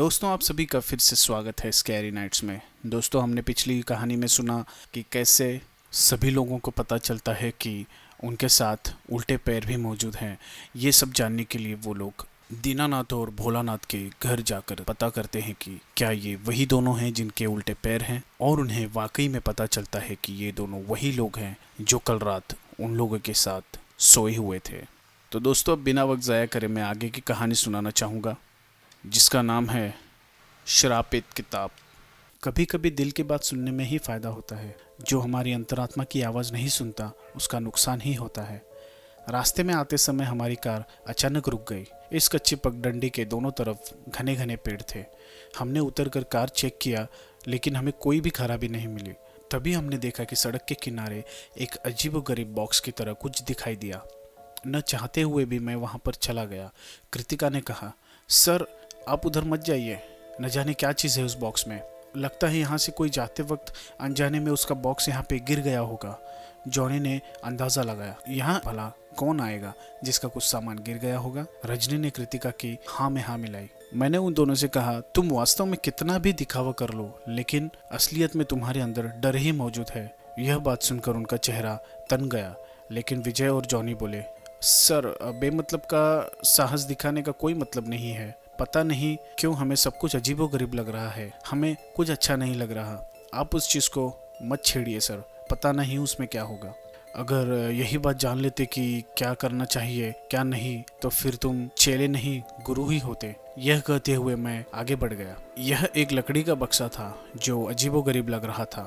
दोस्तों, आप सभी का फिर से स्वागत है स्कैरी नाइट्स में। दोस्तों, हमने पिछली कहानी में सुना कि कैसे सभी लोगों को पता चलता है कि उनके साथ उल्टे पैर भी मौजूद हैं। ये सब जानने के लिए वो लोग दीनानाथ और भोलानाथ के घर जाकर पता करते हैं कि क्या ये वही दोनों हैं जिनके उल्टे पैर हैं और उन्हें वाकई में पता चलता है कि ये दोनों वही लोग हैं जो कल रात उन लोगों के साथ सोए हुए थे। तो दोस्तों, अब बिना वक्त ज़ाया करे मैं आगे की कहानी सुनाना चाहूँगा। जिसका नाम है शरापित किताब। कभी कभी दिल की बात सुनने में ही फ़ायदा होता है। जो हमारी अंतरात्मा की आवाज़ नहीं सुनता, उसका नुकसान ही होता है। रास्ते में आते समय हमारी कार अचानक रुक गई। इस कच्ची पगडंडी के दोनों तरफ़ घने घने पेड़ थे। हमने उतर कर कार चेक किया, लेकिन हमें कोई भी खराबी नहीं मिली। तभी हमने देखा कि सड़क के किनारे एक अजीब गरीब बॉक्स की तरह कुछ दिखाई दिया। न चाहते हुए भी मैं वहाँ पर चला गया। कृतिका ने कहा, सर आप उधर मत जाइए। न जाने क्या चीज़ है उस बॉक्स में। लगता है यहाँ से कोई जाते वक्त अनजाने में उसका बॉक्स यहाँ पे गिर गया होगा। जॉनी ने अंदाज़ा लगाया, यहाँ भला कौन आएगा जिसका कुछ सामान गिर गया होगा? रजनी ने कृतिका की हाँ में हाँ मिलाई। मैंने उन दोनों से कहा, तुम वास्तव में कितना भी दिखावा कर लो, लेकिन असलियत में तुम्हारे अंदर डर ही मौजूद है। यह बात सुनकर उनका चेहरा तन गया, लेकिन विजय और जॉनी बोले, सर, बेमतलब का साहस दिखाने का कोई मतलब नहीं है। पता नहीं क्यों हमें सब कुछ अजीबो गरीब लग रहा है। हमें कुछ अच्छा नहीं लग रहा। आप उस चीज़ को मत छेड़िए, सर। पता नहीं उसमें क्या होगा। अगर यही बात जान लेते कि क्या करना चाहिए, क्या नहीं तो फिर तुम चेले नहीं, गुरु ही होते। यह कहते हुए मैं आगे बढ़ गया। यह एक लकड़ी का बक्सा था, जो अजीबो गरीब लग रहा था,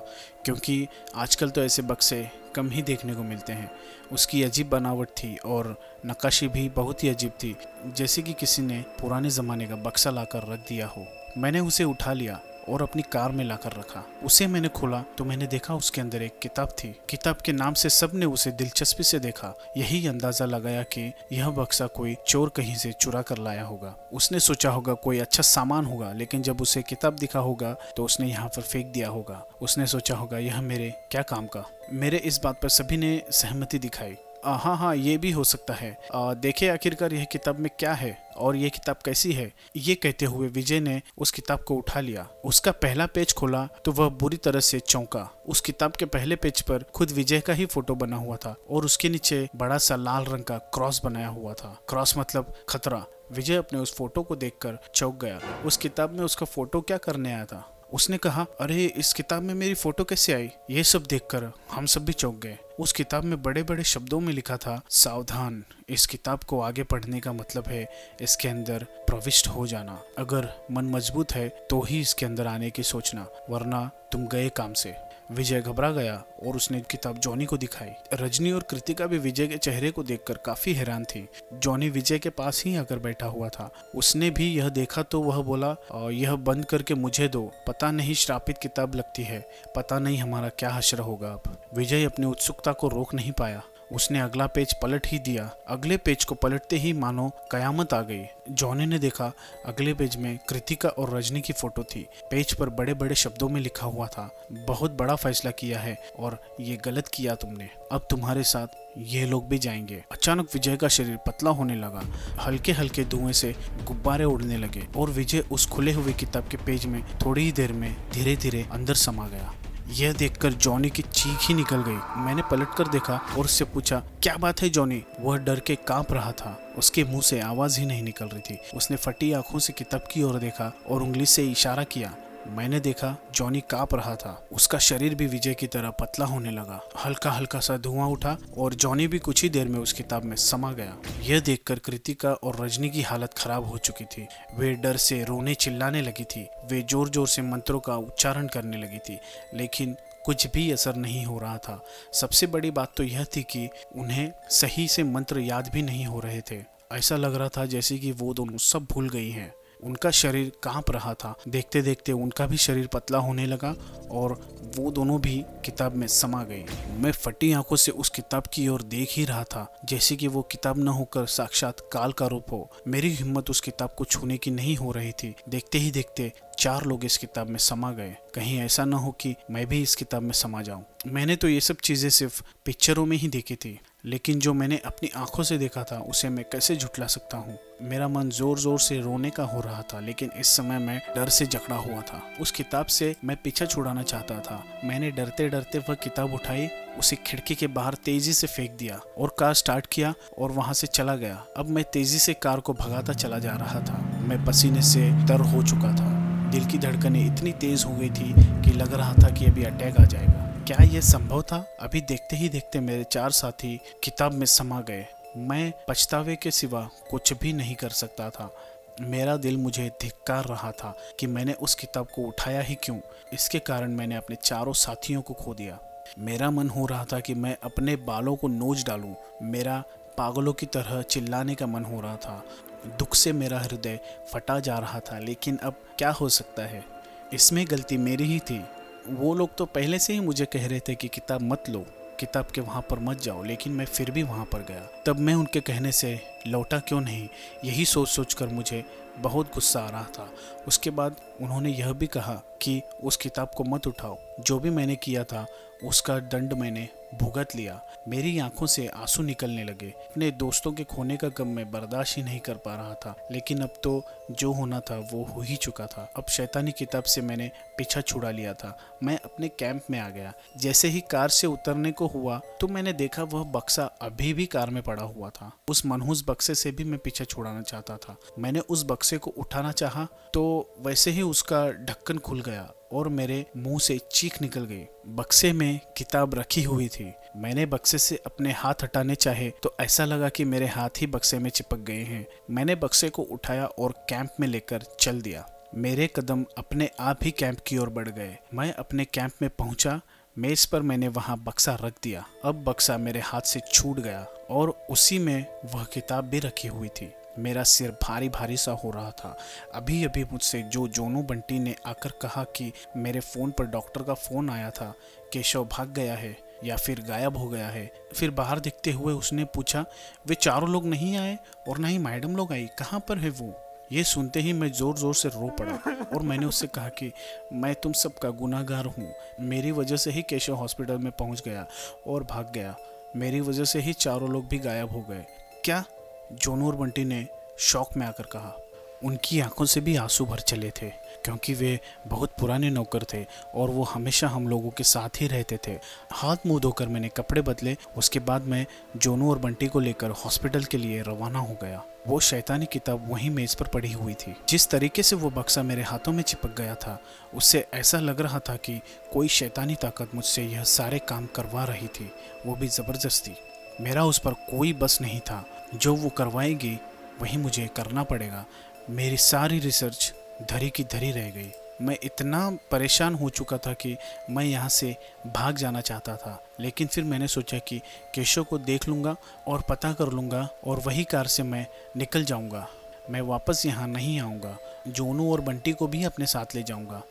क्योंकि आजकल तो ऐसे बक्से कम ही देखने को मिलते हैं। उसकी अजीब बनावट थी और नक्काशी भी बहुत ही अजीब थी, जैसे कि किसी ने पुराने ज़माने का बक्सा लाकर रख दिया हो। मैंने उसे उठा लिया और अपनी कार में लाकर रखा। उसे मैंने खोला तो मैंने देखा उसके अंदर एक किताब थी। किताब के नाम से सबने उसे दिलचस्पी से देखा। यही अंदाज़ा लगाया कि यह बक्सा कोई चोर कहीं से चुरा कर लाया होगा। उसने सोचा होगा कोई अच्छा सामान होगा, लेकिन जब उसे किताब दिखा होगा तो उसने यहाँ पर फेंक दिया होगा। उसने सोचा होगा, यह मेरे क्या काम का? मेरे इस बात पर सभी ने सहमति दिखाई। हाँ हाँ ये भी हो सकता है। देखे आखिरकार यह किताब में क्या है और ये किताब कैसी है। ये कहते हुए विजय ने उस किताब को उठा लिया। उसका पहला पेज खोला तो वह बुरी तरह से चौंका। उस किताब के पहले पेज पर खुद विजय का ही फ़ोटो बना हुआ था और उसके नीचे बड़ा सा लाल रंग का क्रॉस बनाया हुआ था। क्रॉस मतलब खतरा। विजय अपने उस फ़ोटो को देखकर चौंक गया। उस किताब में उसका फ़ोटो क्या करने आया था? उसने कहा, अरे, इस किताब में मेरी फ़ोटो कैसे आई? ये सब देखकर हम सब भी चौंक गए। उस किताब में बड़े बड़े शब्दों में लिखा था, सावधान, इस किताब को आगे पढ़ने का मतलब है इसके अंदर प्रविष्ट हो जाना। अगर मन मज़बूत है तो ही इसके अंदर आने की सोचना, वरना तुम गए काम से। विजय घबरा गया और उसने किताब जॉनी को दिखाई। रजनी और कृतिका भी विजय के चेहरे को देखकर काफ़ी हैरान थी। जॉनी विजय के पास ही आकर बैठा हुआ था। उसने भी यह देखा तो वह बोला यह बंद करके मुझे दो। पता नहीं श्रापित किताब लगती है। पता नहीं हमारा क्या हशर होगा अब। विजय अपनी उत्सुकता को रोक नहीं पाया। उसने अगला पेज पलट ही दिया। अगले पेज को पलटते ही मानो कयामत आ गई। जॉनी ने देखा, अगले पेज में कृतिका और रजनी की फ़ोटो थी। पेज पर बड़े बड़े शब्दों में लिखा हुआ था, बहुत बड़ा फैसला किया है और ये गलत किया तुमने। अब तुम्हारे साथ ये लोग भी जाएँगे। अचानक विजय का शरीर पतला होने लगा। हल्के हल्के धुएँ से गुब्बारे उड़ने लगे और विजय उस खुले हुए किताब के पेज में थोड़ी ही देर में धीरे धीरे अंदर समा गया। यह देखकर जॉनी की चीख ही निकल गई। मैंने पलट कर देखा और उससे पूछा, क्या बात है जॉनी? वह डर के काँप रहा था। उसके मुँह से आवाज़ ही नहीं निकल रही थी। उसने फटी आँखों से किताब की ओर देखा और उंगली से इशारा किया मैंने देखा जॉनी काँप रहा था। उसका शरीर भी विजय की तरह पतला होने लगा। हल्का हल्का सा धुआँ उठा और जॉनी भी कुछ ही देर में उस किताब में समा गया। यह देखकर कृतिका और रजनी की हालत खराब हो चुकी थी। वे डर से रोने चिल्लाने लगी थी। वे ज़ोर ज़ोर से मंत्रों का उच्चारण करने लगी थी, लेकिन कुछ भी असर नहीं हो रहा था। सबसे बड़ी बात तो यह थी कि उन्हें सही से मंत्र याद भी नहीं हो रहे थे। ऐसा लग रहा था जैसे कि वो दोनों सब भूल गई हैं। उनका शरीर काँप रहा था। देखते देखते उनका भी शरीर पतला होने लगा और वो दोनों भी किताब में समा गए। मैं फटी आँखों से उस किताब की ओर देख ही रहा था, जैसे कि वो किताब न होकर साक्षात काल का रूप हो। मेरी हिम्मत उस किताब को छूने की नहीं हो रही थी। देखते ही देखते चार लोग इस किताब में समा गए। कहीं ऐसा न हो कि मैं भी इस किताब में समा जाऊँ। मैंने तो ये सब चीज़ें सिर्फ़ पिक्चरों में ही देखी थी। लेकिन जो मैंने अपनी आँखों से देखा था, उसे मैं कैसे झुटला सकता हूँ? मेरा मन ज़ोर ज़ोर से रोने का हो रहा था, लेकिन इस समय मैं डर से जकड़ा हुआ था। उस किताब से मैं पीछा छुड़ाना चाहता था। मैंने डरते डरते वह किताब उठाई, उसे खिड़की के बाहर तेज़ी से फेंक दिया और कार स्टार्ट किया और वहाँ से चला गया। अब मैं तेज़ी से कार को भगाता चला जा रहा था। मैं पसीने से तर हो चुका था। दिल की धड़कनें इतनी तेज हो गई थी कि लग रहा था कि अभी अटैक आ जाएगा। क्या यह संभव था? अभी देखते ही देखते मेरे चार साथी किताब में समा गए। मैं पछतावे के सिवा कुछ भी नहीं कर सकता था। मेरा दिल मुझे धिक्कार रहा था कि मैंने उस किताब को उठाया ही क्यों? इसके कारण मैंने अपने चारों साथियों को खो दिया। मेरा मन हो रहा था कि मैं अपने बालों को नोच डालूं। मेरा पागलों की तरह चिल्लाने का मन हो रहा था। दुख से मेरा हृदय फटा जा रहा था, लेकिन अब क्या हो सकता है? इसमें गलती मेरी ही थी। वो लोग तो पहले से ही मुझे कह रहे थे कि किताब मत लो, किताब के वहाँ पर मत जाओ, लेकिन मैं फिर भी वहाँ पर गया। तब मैं उनके कहने से, लौटा क्यों नहीं? यही सोच सोच कर मुझे बहुत गुस्सा आ रहा था। उसके बाद उन्होंने यह भी कहा कि, उस किताब को मत उठाओ। जो भी मैंने किया था, उसका दंड मैंने भुगत लिया। मेरी आँखों से आँसू निकलने लगे। अपने दोस्तों के खोने का गम मैं बर्दाश्त ही नहीं कर पा रहा था, लेकिन अब तो जो होना था, वो हो ही चुका था। अब शैतानी किताब से मैंने पीछा छुड़ा लिया था। मैं अपने कैंप में आ गया। जैसे ही कार से उतरने को हुआ तो मैंने देखा वह बक्सा अभी भी कार में पड़ा हुआ था। उस मनहूस बक्से से भी मैं पीछा छुड़ाना चाहता था। मैंने उस बक्से को उठाना चाहा तो वैसे ही उसका ढक्कन खुल गया। और मेरे मुँह से चीख निकल गई। बक्से में किताब रखी हुई थी। मैंने बक्से से अपने हाथ हटाने चाहे तो ऐसा लगा कि मेरे हाथ ही बक्से में चिपक गए हैं। मैंने बक्से को उठाया और कैंप में लेकर चल दिया। मेरे कदम अपने आप ही कैंप की ओर बढ़ गए। मैं अपने कैंप में पहुँचा। मेज पर मैंने वहाँ बक्सा रख दिया। अब बक्सा मेरे हाथ से छूट गया और उसी में वह किताब भी रखी हुई थी। मेरा सिर भारी भारी सा हो रहा था। अभी अभी मुझसे जो जोनू बंटी ने आकर कहा कि मेरे फ़ोन पर डॉक्टर का फ़ोन आया था, केशव भाग गया है या फिर गायब हो गया है, फिर बाहर देखते हुए उसने पूछा, वे चारों लोग नहीं आए और ना ही मैडम लोग आई? कहाँ पर है वो? ये सुनते ही मैं ज़ोर ज़ोर से रो पड़ा और मैंने उससे कहा कि, मैं तुम सबका गुनाहगार हूँ। मेरी वजह से ही केशव हॉस्पिटल में पहुँच गया और भाग गया। मेरी वजह से ही चारों लोग भी गायब हो गए। क्या जोनू और बंटी ने शौक में आकर कहा, उनकी आँखों से भी आँसू भर चले थे, क्योंकि वे बहुत पुराने नौकर थे और वो हमेशा हम लोगों के साथ ही रहते थे। हाथ मुँह धोकर मैंने कपड़े बदले, उसके बाद मैं जोनू और बंटी को लेकर हॉस्पिटल के लिए रवाना हो गया। वो शैतानी किताब वहीं मेज पर पड़ी हुई थी। जिस तरीके से वो बक्सा मेरे हाथों में चिपक गया था, उससे ऐसा लग रहा था कि कोई शैतानी ताकत मुझसे यह सारे काम करवा रही थी। वो भी ज़बरदस्ती। मेरा उस पर कोई बस नहीं था। जो वो करवाएगी, वही मुझे करना पड़ेगा। मेरी सारी रिसर्च धरी की धरी रह गई। मैं इतना परेशान हो चुका था कि मैं यहाँ से भाग जाना चाहता था। लेकिन फिर मैंने सोचा कि केशव को देख लूँगा और पता कर लूँगा और वही कार से मैं निकल जाऊँगा। मैं वापस यहाँ नहीं आऊँगा। जोनू और बंटी को भी अपने साथ ले जाऊँगा।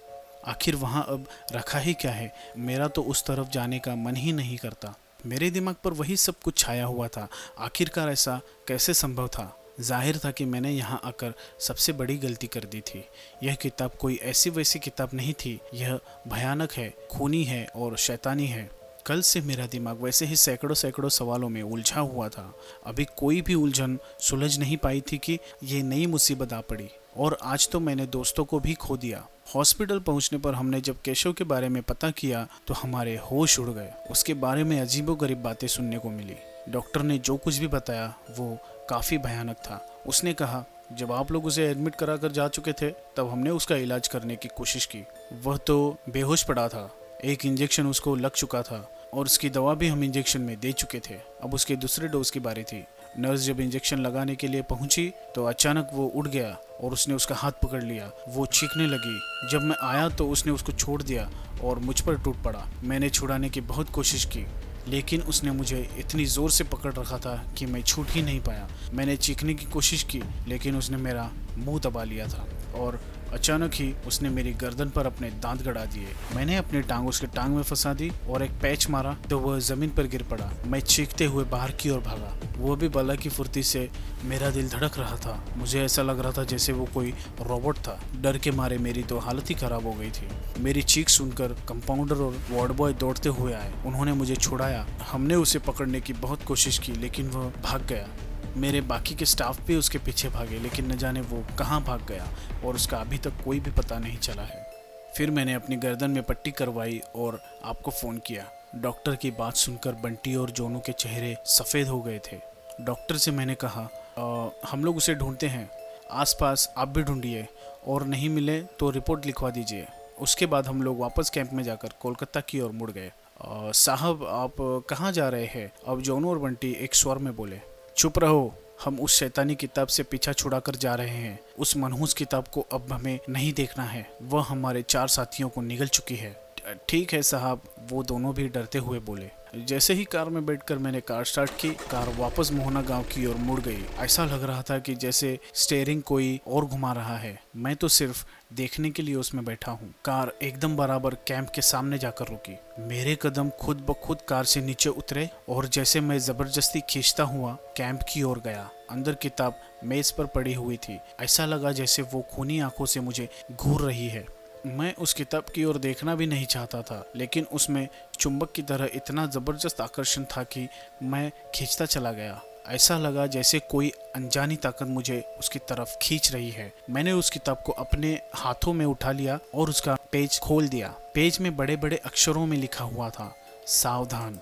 आखिर वहाँ अब रखा ही क्या है? मेरा तो उस तरफ़ जाने का मन ही नहीं करता। मेरे दिमाग पर वही सब कुछ छाया हुआ था। आखिरकार ऐसा कैसे संभव था? ज़ाहिर था कि मैंने यहाँ आकर सबसे बड़ी गलती कर दी थी। यह किताब कोई ऐसी वैसी किताब नहीं थी। यह भयानक है, खूनी है और शैतानी है। कल से मेरा दिमाग वैसे ही सैकड़ों सैकड़ों सवालों में उलझा हुआ था। अभी कोई भी उलझन सुलझ नहीं पाई थी कि ये नई मुसीबत आ पड़ी। और आज तो मैंने दोस्तों को भी खो दिया। हॉस्पिटल पहुँचने पर हमने जब केशव के बारे में पता किया तो हमारे होश उड़ गए। उसके बारे में अजीबो गरीब बातें सुनने को मिली। डॉक्टर ने जो कुछ भी बताया, वो काफ़ी भयानक था। उसने कहा, जब आप लोग उसे एडमिट करा कर जा चुके थे, तब हमने उसका इलाज करने की कोशिश की। वह तो बेहोश पड़ा था। एक इंजेक्शन उसको लग चुका था और उसकी दवा भी हम इंजेक्शन में दे चुके थे। अब उसके दूसरे डोज की बारी थी। नर्स जब इंजेक्शन लगाने के लिए पहुँची तो अचानक वो उड़ गया और उसने उसका हाथ पकड़ लिया। वो चीखने लगी। जब मैं आया तो उसने उसको छोड़ दिया और मुझ पर टूट पड़ा। मैंने छुड़ाने की बहुत कोशिश की, लेकिन उसने मुझे इतनी ज़ोर से पकड़ रखा था कि मैं छूट ही नहीं पाया। मैंने चीखने की कोशिश की, लेकिन उसने मेरा मुँह दबा लिया था और अचानक ही उसने मेरी गर्दन पर अपने दांत गड़ा दिए। मैंने अपनी टांग उसके टांग में फंसा दी और एक पैच मारा तो वह ज़मीन पर गिर पड़ा। मैं चीखते हुए बाहर की ओर भागा। वो भी बला की फुर्ती से मेरा दिल धड़क रहा था। मुझे ऐसा लग रहा था जैसे वो कोई रोबोट था। डर के मारे मेरी तो हालत ही खराब हो गई थी। मेरी चीख सुनकर कंपाउंडर और वार्ड बॉय दौड़ते हुए आए। उन्होंने मुझे छुड़ाया। हमने उसे पकड़ने की बहुत कोशिश की, लेकिन वह भाग गया। मेरे बाकी के स्टाफ भी उसके पीछे भागे, लेकिन न जाने वो कहाँ भाग गया और उसका अभी तक कोई भी पता नहीं चला है। फिर मैंने अपनी गर्दन में पट्टी करवाई और आपको फ़ोन किया। डॉक्टर की बात सुनकर बंटी और जोनू के चेहरे सफ़ेद हो गए थे। डॉक्टर से मैंने कहा आ, हम लोग उसे ढूंढते हैं। आसपास आप भी ढूंढिए और नहीं मिले तो रिपोर्ट लिखवा दीजिए। उसके बाद हम लोग वापस कैंप में जाकर कोलकाता की ओर मुड़ गए। साहब आप कहाँ जा रहे हैं? अब जोनू और बंटी एक स्वर में बोले चुप रहो हम उस शैतानी किताब से पीछा छुड़ा कर जा रहे हैं। उस मनहूस किताब को अब हमें नहीं देखना है। वह हमारे चार साथियों को निगल चुकी है। ठीक है साहब वो दोनों भी डरते हुए बोले। जैसे ही कार में बैठकर मैंने कार स्टार्ट की, कार वापस मोहना गाँव की ओर मुड़ गई। ऐसा लग रहा था कि जैसे स्टेयरिंग कोई और घुमा रहा है। मैं तो सिर्फ़ देखने के लिए उसमें बैठा हूँ। कार एकदम बराबर कैंप के सामने जाकर रुकी। मेरे कदम खुद ब खुद कार से नीचे उतरे और जैसे मैं ज़बरदस्ती खींचता हुआ कैंप की ओर गया। अंदर किताब मेज पर पड़ी हुई थी। ऐसा लगा जैसे वो खूनी आँखों से मुझे घूर रही है। मैं उस किताब की ओर देखना भी नहीं चाहता था, लेकिन उसमें चुंबक की तरह इतना ज़बरदस्त आकर्षण था कि मैं खींचता चला गया। ऐसा लगा जैसे कोई अनजानी ताकत मुझे उसकी तरफ़ खींच रही है। मैंने उस किताब को अपने हाथों में उठा लिया और उसका पेज खोल दिया। पेज में बड़े बड़े अक्षरों में लिखा हुआ था, सावधान,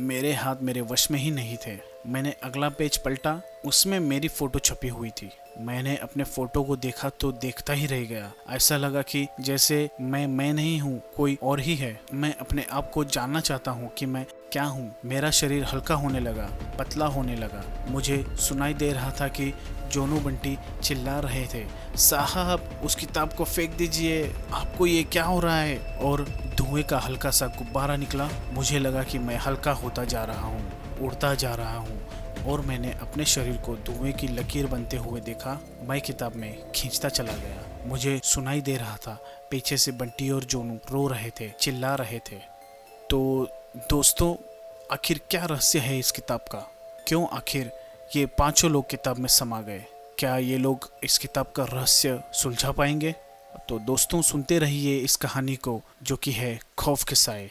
मेरे हाथ मेरे वश में ही नहीं थे। मैंने अगला पेज पलटा, उसमें मेरी फ़ोटो छपी हुई थी। मैंने अपने फ़ोटो को देखा तो देखता ही रह गया। ऐसा लगा कि जैसे मैं मैं नहीं हूँ, कोई और ही है। मैं अपने आप को जानना चाहता हूँ कि मैं क्या हूँ। मेरा शरीर हल्का होने लगा, पतला होने लगा। मुझे सुनाई दे रहा था कि जोनू बंटी चिल्ला रहे थे। साहब, उस किताब को फेंक दीजिए। आपको ये क्या हो रहा है? और धुएँ का हल्का सा गुब्बारा निकला। मुझे लगा कि मैं हल्का होता जा रहा हूँ, उड़ता जा रहा हूँ। और मैंने अपने शरीर को धुएँ की लकीर बनते हुए देखा, मैं किताब में खींचता चला गया। मुझे सुनाई दे रहा था, पीछे से बंटी और जोनू रो रहे थे, चिल्ला रहे थे। तो दोस्तों, आखिर क्या रहस्य है इस किताब का? क्यों आखिर ये पाँचों लोग किताब में समा गए? क्या ये लोग इस किताब का रहस्य सुलझा पाएँगे? तो दोस्तों, सुनते रहिए इस कहानी को, जो कि है खौफ के साए